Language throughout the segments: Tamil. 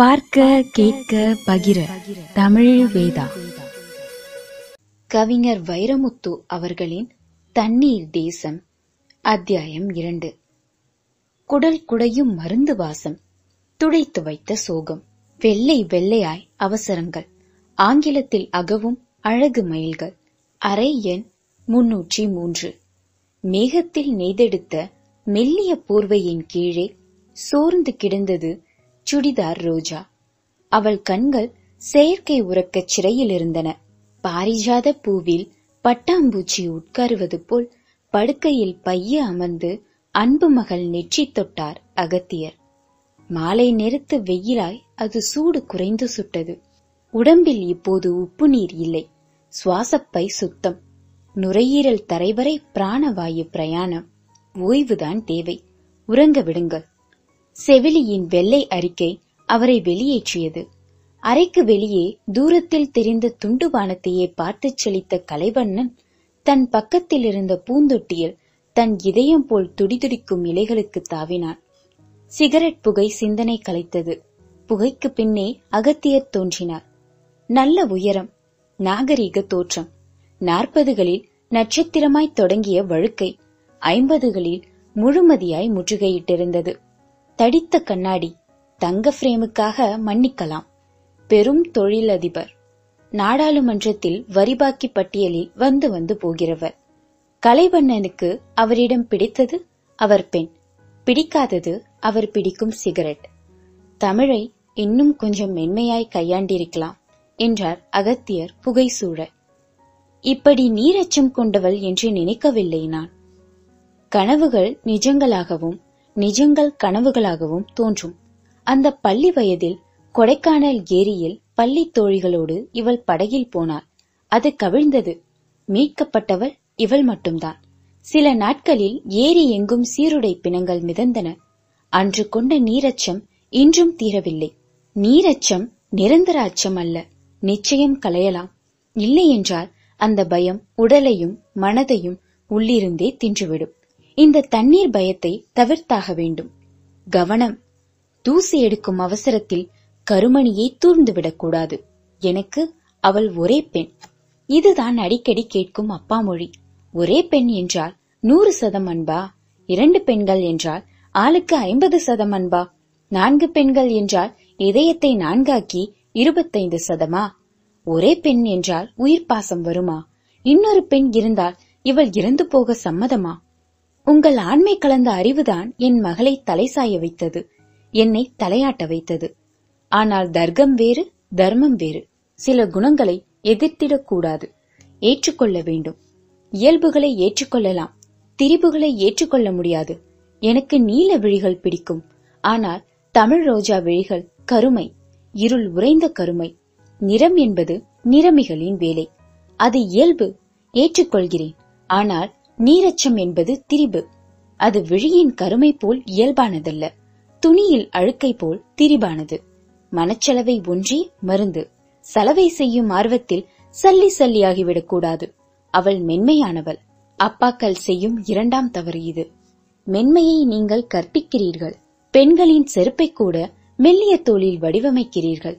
பார்க்க கேட்க பகிர. தமிழ் வேதா. கவிஞர் வைரமுத்து அவர்களின் தண்ணீர் தேசம் அத்தியாயம் இரண்டு. குடல் குடையும் மருந்து வாசம் துடைத்து வைத்த சோகம். வெள்ளை வெள்ளையாய் அவசரங்கள் ஆங்கிலத்தில் அகவும் அழகு மயில்கள். அறை எண் முன்னூற்றி மூன்று. மேகத்தில் நெய்தெடுத்த மெல்லிய போர்வையின் கீழே சோர்ந்து கிடந்தது சுடிதார் ரோஜா. அவள் கண்கள் செயற்கை உறக்கச் சிறையில் இருந்தன. பாரிஜாத பூவில் பட்டாம்பூச்சி உட்காருவது போல் படுக்கையில் பைய அமர்ந்து அன்பு மகள் நெற்றி தொட்டார் அகத்தியர். மாலை நேரத்து வெயிலாய் அது சூடு குறைந்து சுட்டது. உடம்பில் இப்போது உப்பு நீர் இல்லை. சுவாசப்பை சுத்தம். நுரையீரல் தரைவரை பிராணவாயு பிரயாணம். ஓய்வுதான் தேவை. உறங்க விடுங்கள். செவிலியின் வெள்ளை அறிக்கை அவரை வெளியேற்றியது. அறைக்கு வெளியே தூரத்தில் தெரிந்த துண்டு வானத்தையே பார்த்துச் செழித்த கலைவண்ணன் தன் பக்கத்தில் இருந்த பூந்தொட்டியில் தன் இதயம் போல் துடிதுடிக்கும் இலைகளுக்கு தாவினான். சிகரெட் புகை சிந்தனை கலைத்தது. புகைக்கு பின்னே அகத்தியர் தோன்றினார். நல்ல உயரம் நாகரீக தோற்றம் நாற்பதுகளில் நட்சத்திரமாய் தொடங்கிய வழுக்கை ஐம்பதுகளில் முழுமதியாய் முற்றுகையிட்டிருந்தது. தடித்த கண்ணாடி தங்க பிரேமுக்காக மன்னிக்கலாம். பெரும் தொழிலதிபர். நாடாளுமன்றத்தில் வரிபாக்கி பட்டியலில் வந்து வந்து போகிறவர். கலைவண்ணனுக்கு அவரிடம் பிடித்தது அவர் பெண். பிடிக்காதது அவர் பிடிக்கும் சிகரெட். தமிழை இன்னும் கொஞ்சம் மென்மையாய் கையாண்டிருக்கலாம் என்றார் அகத்தியர் புகைசூழ இப்படி நீரச்சம் கொண்டவள் என்று நினைக்கவில்லை நான். கனவுகள் நிஜங்களாகவும் நிஜங்கள் கனவுகளாகவும் தோன்றும். அந்த பள்ளி வயதில் கொடைக்கானல் ஏரியில் பள்ளி தோழிகளோடு இவள் படகில் போனாள். அது கவிழ்ந்தது. மீட்கப்பட்டவள் இவள் மட்டும்தான். சில நாட்களில் ஏரி எங்கும் சீருடை பிணங்கள் மிதந்தன. அன்று கொண்ட நீரச்சம் இன்றும் தீரவில்லை. நீரச்சம் நிரந்தர அச்சம் அல்ல. நிச்சயம் களையலாம். இல்லையென்றால் அந்த பயம் உடலையும் மனதையும் உள்ளிருந்தே தின்றுவிடும். இந்த தண்ணீர் பயத்தை தவிர்த்தாக வேண்டும். கவனம். தூசி எடுக்கும் அவசரத்தில் கருமணியை தூர்ந்துவிடக்கூடாது. எனக்கு அவள் ஒரே பெண். இதுதான் அடிக்கடி கேட்கும் அப்பா மொழி. ஒரே பெண் என்றால் நூறு சதம் அன்பா? இரண்டு பெண்கள் என்றால் ஆளுக்கு ஐம்பது சதம் அன்பா? நான்கு பெண்கள் என்றால் இதயத்தை நான்காக்கி இருபத்தைந்து சதமா? ஒரே பெண் என்றால் உயிர் பாசம் வருமா? இன்னொரு பெண் இருந்தால் இவள் இறந்து போக சம்மதமா? உங்கள் ஆண்மை கலந்த அறிவுதான் என் மகளை தலைசாய வைத்தது என்னை தலையாட்ட வைத்தது. ஆனால் தர்க்கம் வேறு தர்மம் வேறு. சில குணங்களை எதிர்த்திடக்கூடாது ஏற்றுக்கொள்ள வேண்டும். இயல்புகளை ஏற்றுக்கொள்ளலாம். திரிபுகளை ஏற்றுக்கொள்ள முடியாது. எனக்கு நீல விழிகள் பிடிக்கும். ஆனால் தமிழ் ரோஜா விழிகள் கருமை இருள் உறைந்த கருமை. நிறம் என்பது நிறமிகளின் வேலை. அது இயல்பு. ஏற்றுக்கொள்கிறேன். ஆனால் நீரச்சம் என்பது திரிபு. அது விழியின் கருமை போல் இயல்பானதல்ல. துணியில் அழுக்கை போல் திரிபானது. மனச்சலவை ஒன்றி மருந்து. சலவை செய்யும் ஆர்வத்தில் சல்லி சல்லியாகிவிடக் கூடாது. அவள் மென்மையானவள். அப்பாக்கள் செய்யும் இரண்டாம் தவறு இது. மென்மையை நீங்கள் கற்பிக்கிறீர்கள். பெண்களின் செருப்பை கூட மெல்லிய தோளில் வடிவமைக்கிறீர்கள்.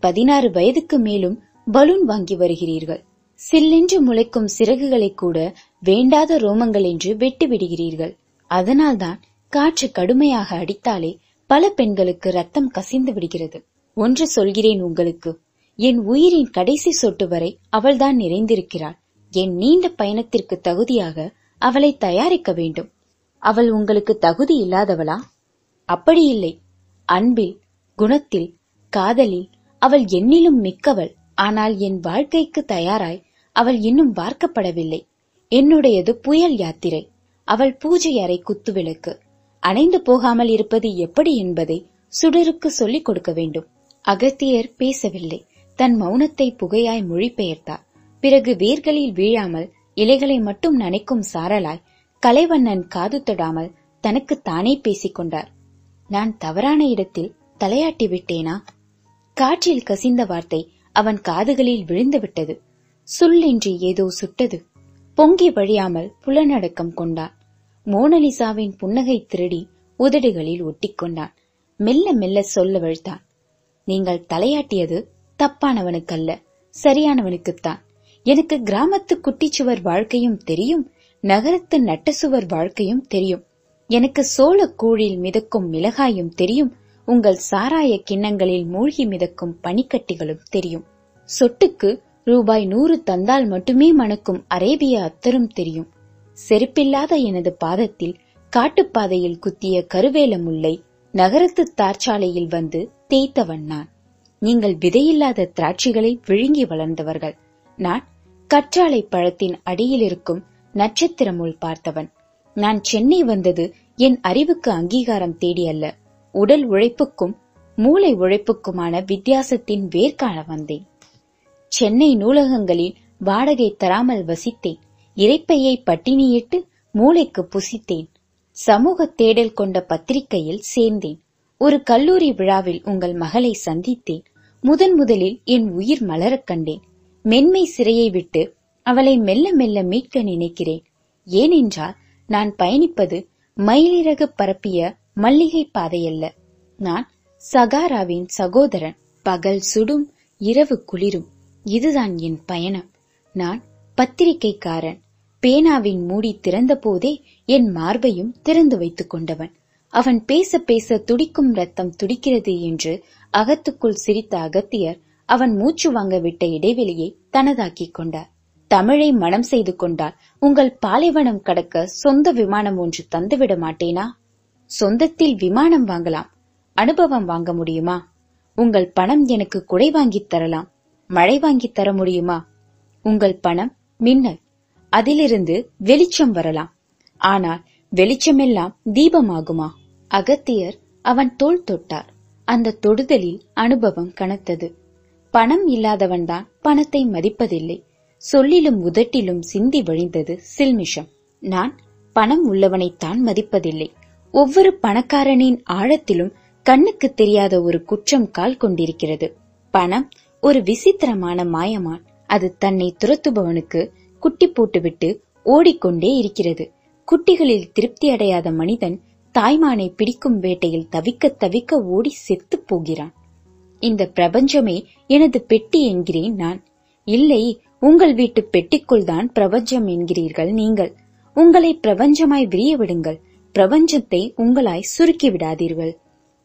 பதினாறு வயதுக்கு மேலும் பலூன் வாங்கி வருகிறீர்கள். சில்லென்று முளைக்கும் சிறகுகளை கூட வேண்டாத ரோமங்கள் என்று வெட்டி விடுகிறீர்கள் அதனால்தான் காற்று கடுமையாக அடித்தாலே பல பெண்களுக்கு ரத்தம் கசிந்து விடுகிறது. ஒன்று சொல்கிறேன் உங்களுக்கு என் உயிரின் கடைசி சொட்டு வரை அவள்தான் நிறைந்திருக்கிறாள். என் நீண்ட பயணத்திற்கு தகுதியாக அவளை தயாரிக்க வேண்டும். அவள் உங்களுக்கு தகுதி இல்லாதவளா? அப்படியில்லை. அன்பில் குணத்தில் காதலில் அவள் என்னிலும் மிக்கவள். ஆனால் என் வாழ்க்கைக்கு தயாராய் அவள் இன்னும் பார்க்கப்படவில்லை. என்னுடையது புயல் யாத்திரை. அவள் பூஜை அறை குத்துவிளக்கு. அணைந்து போகாமல் இருப்பது எப்படி என்பதை சுடருக்கு சொல்லிக் கொடுக்க வேண்டும். அகத்தியர் பேசவில்லை. தன் மௌனத்தை புகையாய் மொழிபெயர்த்தார். பிறகு வேர்களில் வீழாமல் இலைகளை மட்டும் நனைக்கும் சாரலாய் கலைவண்ணன் காது தொடாமல் தனக்கு தானே பேசிக் கொண்டார். நான் தவறான இடத்தில் தலையாட்டி விட்டேனா? காற்றில் கசிந்த வார்த்தை அவன் காதுகளில் விழுந்து விட்டது. என்று ஏதோ சுட்டது. பொங்கி வழியாமல் புலநடக்கம் கொண்டான். மோனலிசாவின் புன்னகை திருடி உதடுகளில் ஒட்டிக்கொண்டான். மெல்ல மெல்ல சொல்லவழ்த்தான் நீங்கள் தலையாட்டியது தப்பானவனுக்கல்ல சரியானவனுக்குத்தான். எனக்கு கிராமத்து குட்டிச்சுவர் வாழ்க்கையும் தெரியும் நகரத்து நட்டசுவர் வாழ்க்கையும் தெரியும். எனக்கு சோழ கூழில் மிதக்கும் மிளகாயும் தெரியும் உங்கள் சாராய கிண்ணங்களில் மூழ்கி மிதக்கும் பனிக்கட்டிகளும் தெரியும். சொட்டுக்கு ரூபாய் நூறு தந்தால் மட்டுமே மணக்கும் அரேபிய அத்தரும் தெரியும். செருப்பில்லாத எனது பாதத்தில் காட்டுப்பாதையில் குத்திய கருவேல முல்லை நகரத்து தார்ச்சாலையில் வந்து தேய்த்தவன் நான் நீங்கள் விதையில்லாத திராட்சைகளை விழுங்கி வளர்ந்தவர்கள். நான் கற்றாழை பழத்தின் அடியில் இருக்கும் நட்சத்திர முள் பார்த்தவன். நான் சென்னை வந்தது என் அறிவுக்கு அங்கீகாரம் தேடி அல்ல. உடல் உழைப்புக்கும் மூளை உழைப்புக்குமான வித்தியாசத்தின் வேர்காண வந்தேன். சென்னை நூலகங்களில் வாடகை தராமல் வசித்தேன். இறைப்பையை பட்டினியிட்டு மூளைக்கு புசித்தேன். சமூக தேடல் கொண்ட பத்திரிகையில் சேர்ந்தேன். ஒரு கல்லூரி விழாவில் உங்கள் மகளை சந்தித்தேன். முதன் முதலில் என் உயிர் மலரக் கண்டேன். மென்மை சிறையை விட்டு அவளை மெல்ல மெல்ல மீட்க நினைக்கிறேன். ஏனென்றால் நான் பயணிப்பது மயிலிறகு பரப்பிய மல்லிகை பாதையல்ல. நான் சகாராவின் சகோதரன். பகல் சுடும் இரவு குளிரும். இதுதான் என் பயணம். நான் பத்திரிகைக்காரன். பேனாவின் மூடி திறந்த போதே என் மார்பையும் திறந்து வைத்துக் கொண்டவன். அவன் பேச பேச துடிக்கும் ரத்தம் துடிக்கிறது என்று அகத்துக்குள் சிரித்த அகத்தியர் அவன் மூச்சு வாங்க விட்ட இடைவெளியை தனதாக்கிக் கொண்டார். தமிழை மனம் செய்து கொண்டால் உங்கள் பாலைவனம் கடக்க சொந்த விமானம் ஒன்று தந்துவிட மாட்டேனா? சொந்தத்தில் விமானம் வாங்கலாம். அனுபவம் வாங்க முடியுமா? உங்கள் பணம் எனக்கு குடை வாங்கித் தரலாம். மழை வாங்கி தர முடியுமா? உங்கள் பணம் மின்னல். அதிலிருந்து வெளிச்சம் வரலாம். ஆனால் வெளிச்சமெல்லாம் தீபமாகுமா? அகத்தியர் அவன் தோள் தொட்டார். அந்த தொடுதலில் அனுபவம் கனத்தது. பணம் இல்லாதவன்தான் பணத்தை மதிப்பதில்லை. சொல்லிலும் உதட்டிலும் சிந்தி வழிந்தது சில்மிஷம். நான் பணம் உள்ளவனைத்தான் மதிப்பதில்லை. ஒவ்வொரு பணக்காரனின் ஆழத்திலும் கண்ணுக்கு தெரியாத ஒரு குற்றம் கால் கொண்டிருக்கிறது. பணம் ஒரு விசித்திரமான மாயமான். அது தன்னை துரத்துபவனுக்கு குட்டி போட்டுவிட்டு ஓடிக்கொண்டே இருக்கிறது. குட்டிகளில் திருப்தி அடையாத மனிதன் தாய்மானை பிடிக்கும் வேட்டையில் தவிக்க தவிக்க ஓடி செத்துப் போகிறான். இந்த பிரபஞ்சமே எனது பெட்டி என்கிறேன் நான். இல்லை உங்கள் வீட்டு பெட்டிக்குள் தான் பிரபஞ்சம் என்கிறீர்கள் நீங்கள். உங்களை பிரபஞ்சமாய் விரிய விடுங்கள் பிரபஞ்சத்தை உங்களாய் சுருக்கி விடாதீர்கள்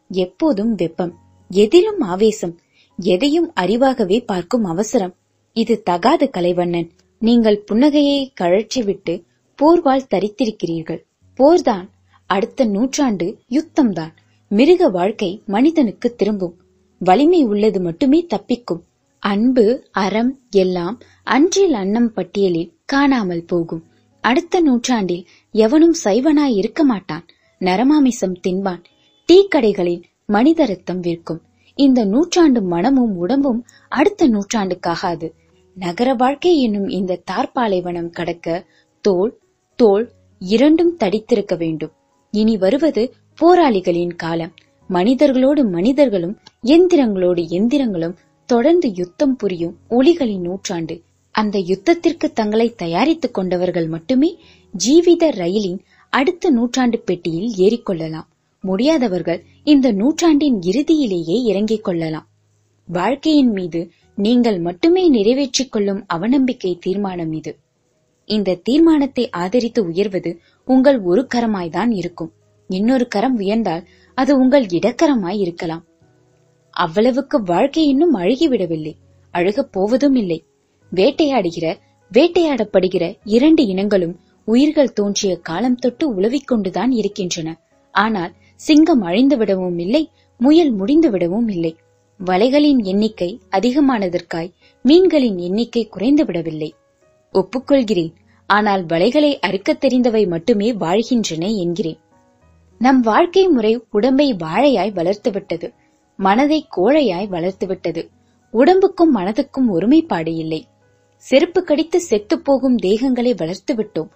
எப்போதும் வெப்பம் எதிலும் ஆவேசம் எதையும் அறிவாகவே பார்க்கும் அவசரம். இது தகாது கலைவண்ணன். நீங்கள் புன்னகையை கழற்றிவிட்டு போர்வால் தரித்திருக்கிறீர்கள். போர்தான். அடுத்த நூற்றாண்டு யுத்தம்தான். மிருக வாழ்க்கை மனிதனுக்கு திரும்பும். வலிமை உள்ளது மட்டுமே தப்பிக்கும். அன்பு அறம் எல்லாம் அன்றில் அன்னம் பட்டியலில் காணாமல் போகும். அடுத்த நூற்றாண்டில் எவனும் சைவனாய் இருக்க மாட்டான். நரமாமிசம் தின்பான். டீ கடைகளில் மனித ரத்தம் விற்கும். இந்த நூற்றாண்டு மனமும் உடம்பும் அடுத்த நூற்றாண்டுக்காகாது. நகர வாழ்க்கை என்னும் இந்த தார்பாலைவனம் கடக்க தோல் தோல் இரண்டும் தடித்திருக்க வேண்டும். இனி வருவது போராளிகளின் காலம். மனிதர்களோடு மனிதர்களும் எந்திரங்களோடு எந்திரங்களும் தொடர்ந்து யுத்தம் புரியும் ஒளிகளின் நூற்றாண்டு. அந்த யுத்தத்திற்கு தங்களை தயாரித்துக் கொண்டவர்கள் மட்டுமே ஜீவித ரயிலின் அடுத்த நூற்றாண்டு பெட்டியில் ஏறிக்கொள்ளலாம். முடியாதவர்கள் இந்த நூற்றாண்டின் இறுதியிலேயே இறங்கிக் கொள்ளலாம். வாழ்க்கையின் மீது நீங்கள் மட்டுமே நிறைவேற்றிக் கொள்ளும் அவநம்பிக்கை தீர்மானம் இது. இந்த தீர்மானத்தை ஆதரித்து உயர்வது உங்கள் ஒரு கரமாய்தான் இருக்கும். இன்னொரு கரம் உயர்ந்தால் அது உங்கள் இடக்கரமாய் இருக்கலாம். அவ்வளவுக்கு வாழ்க்கை இன்னும் அழுகிவிடவில்லை. அழுகப் போவதும் இல்லை. வேட்டையாடுகிற வேட்டையாடப்படுகிற இரண்டு இனங்களும் உயிர்கள் தோன்றிய காலம் தொட்டு உழவிக்கொண்டுதான் இருக்கின்றன. ஆனால் சிங்கம் அழிந்து விடவும் இல்லை முயல் முடிந்து விடவும் இல்லை. வலைகளின் எண்ணிக்கை அதிகமானதற்காய் மீன்களின் எண்ணிக்கை குறைந்து விடவில்லை. ஒப்புக்கொள்கிறேன் ஆனால் வலைகளை அறுக்கத் தெரிந்தவை மட்டுமே வாழ்கின்றன என்கிறேன். நம் வாழ்க்கை முறை உடம்பை வாழையாய் வளர்த்துவிட்டது மனதை கோழையாய் வளர்த்துவிட்டது உடம்புக்கும் மனதுக்கும் ஒருமைப்பாடு இல்லை. செருப்பு கடித்து செத்துப்போகும் தேகங்களை வளர்த்துவிட்டோம்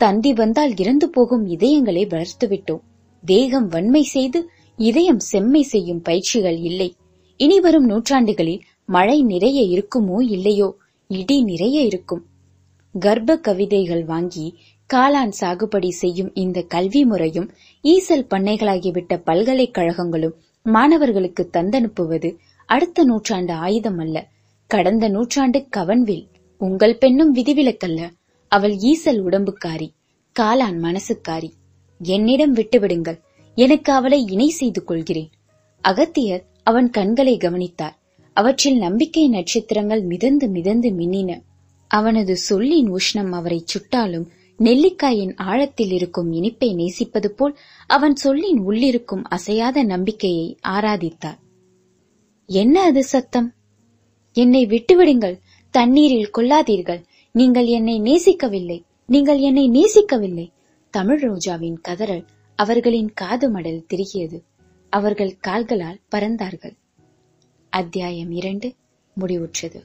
தந்தி வந்தால் இறந்து போகும் இதயங்களை வளர்த்துவிட்டோம் தேகம் வன்மை செய்து இதயம் செம்மை செய்யும் பயிற்சிகள் இல்லை. இனி வரும் நூற்றாண்டுகளில் மழை நிறைய இருக்குமோ இல்லையோ? இடி நிறைய இருக்கும். கர்ப்ப கவிதைகள் வாங்கி காளான் சாகுபடி செய்யும் இந்த கல்வி முறையும் ஈசல் பண்ணைகளாகிவிட்ட பல்கலைக்கழகங்களும் மாணவர்களுக்கு தந்தனுப்புவது அடுத்த நூற்றாண்டு ஆயுதம் அல்ல. கடந்த நூற்றாண்டு கவன்வில் உங்கள் பெண்ணும் விதிவிலக்கல்ல. அவள் ஈசல் உடம்புக்காரி காளான் மனசுக்காரி. என்னிடம் விட்டுவிடுங்கள். எனக்கு அவளை இணை செய்து கொள்கிறேன். அகத்தியர் அவன் கண்களை கவனித்தார். அவற்றில் நம்பிக்கை நட்சத்திரங்கள் மிதந்து மிதந்து மின்னின. அவனது சொல்லின் உஷ்ணம் அவரை சுட்டாலும் நெல்லிக்காயின் ஆழத்தில் இருக்கும் இனிப்பை நேசிப்பது போல் அவன் சொல்லின் உள்ளிருக்கும் அசையாத நம்பிக்கையை ஆராதித்தார். என்ன அது சத்தம்? என்னை விட்டுவிடுங்கள். தண்ணீரில் கொள்ளாதீர்கள். நீங்கள் என்னை நேசிக்கவில்லை. நீங்கள் என்னை நேசிக்கவில்லை. தமிழ் ரோஜாவின் கதறல் அவர்களின் காது மடல் திருகியது. அவர்கள் கால்களால் பறந்தார்கள். அத்தியாயம் இரண்டு முடிவுற்றது.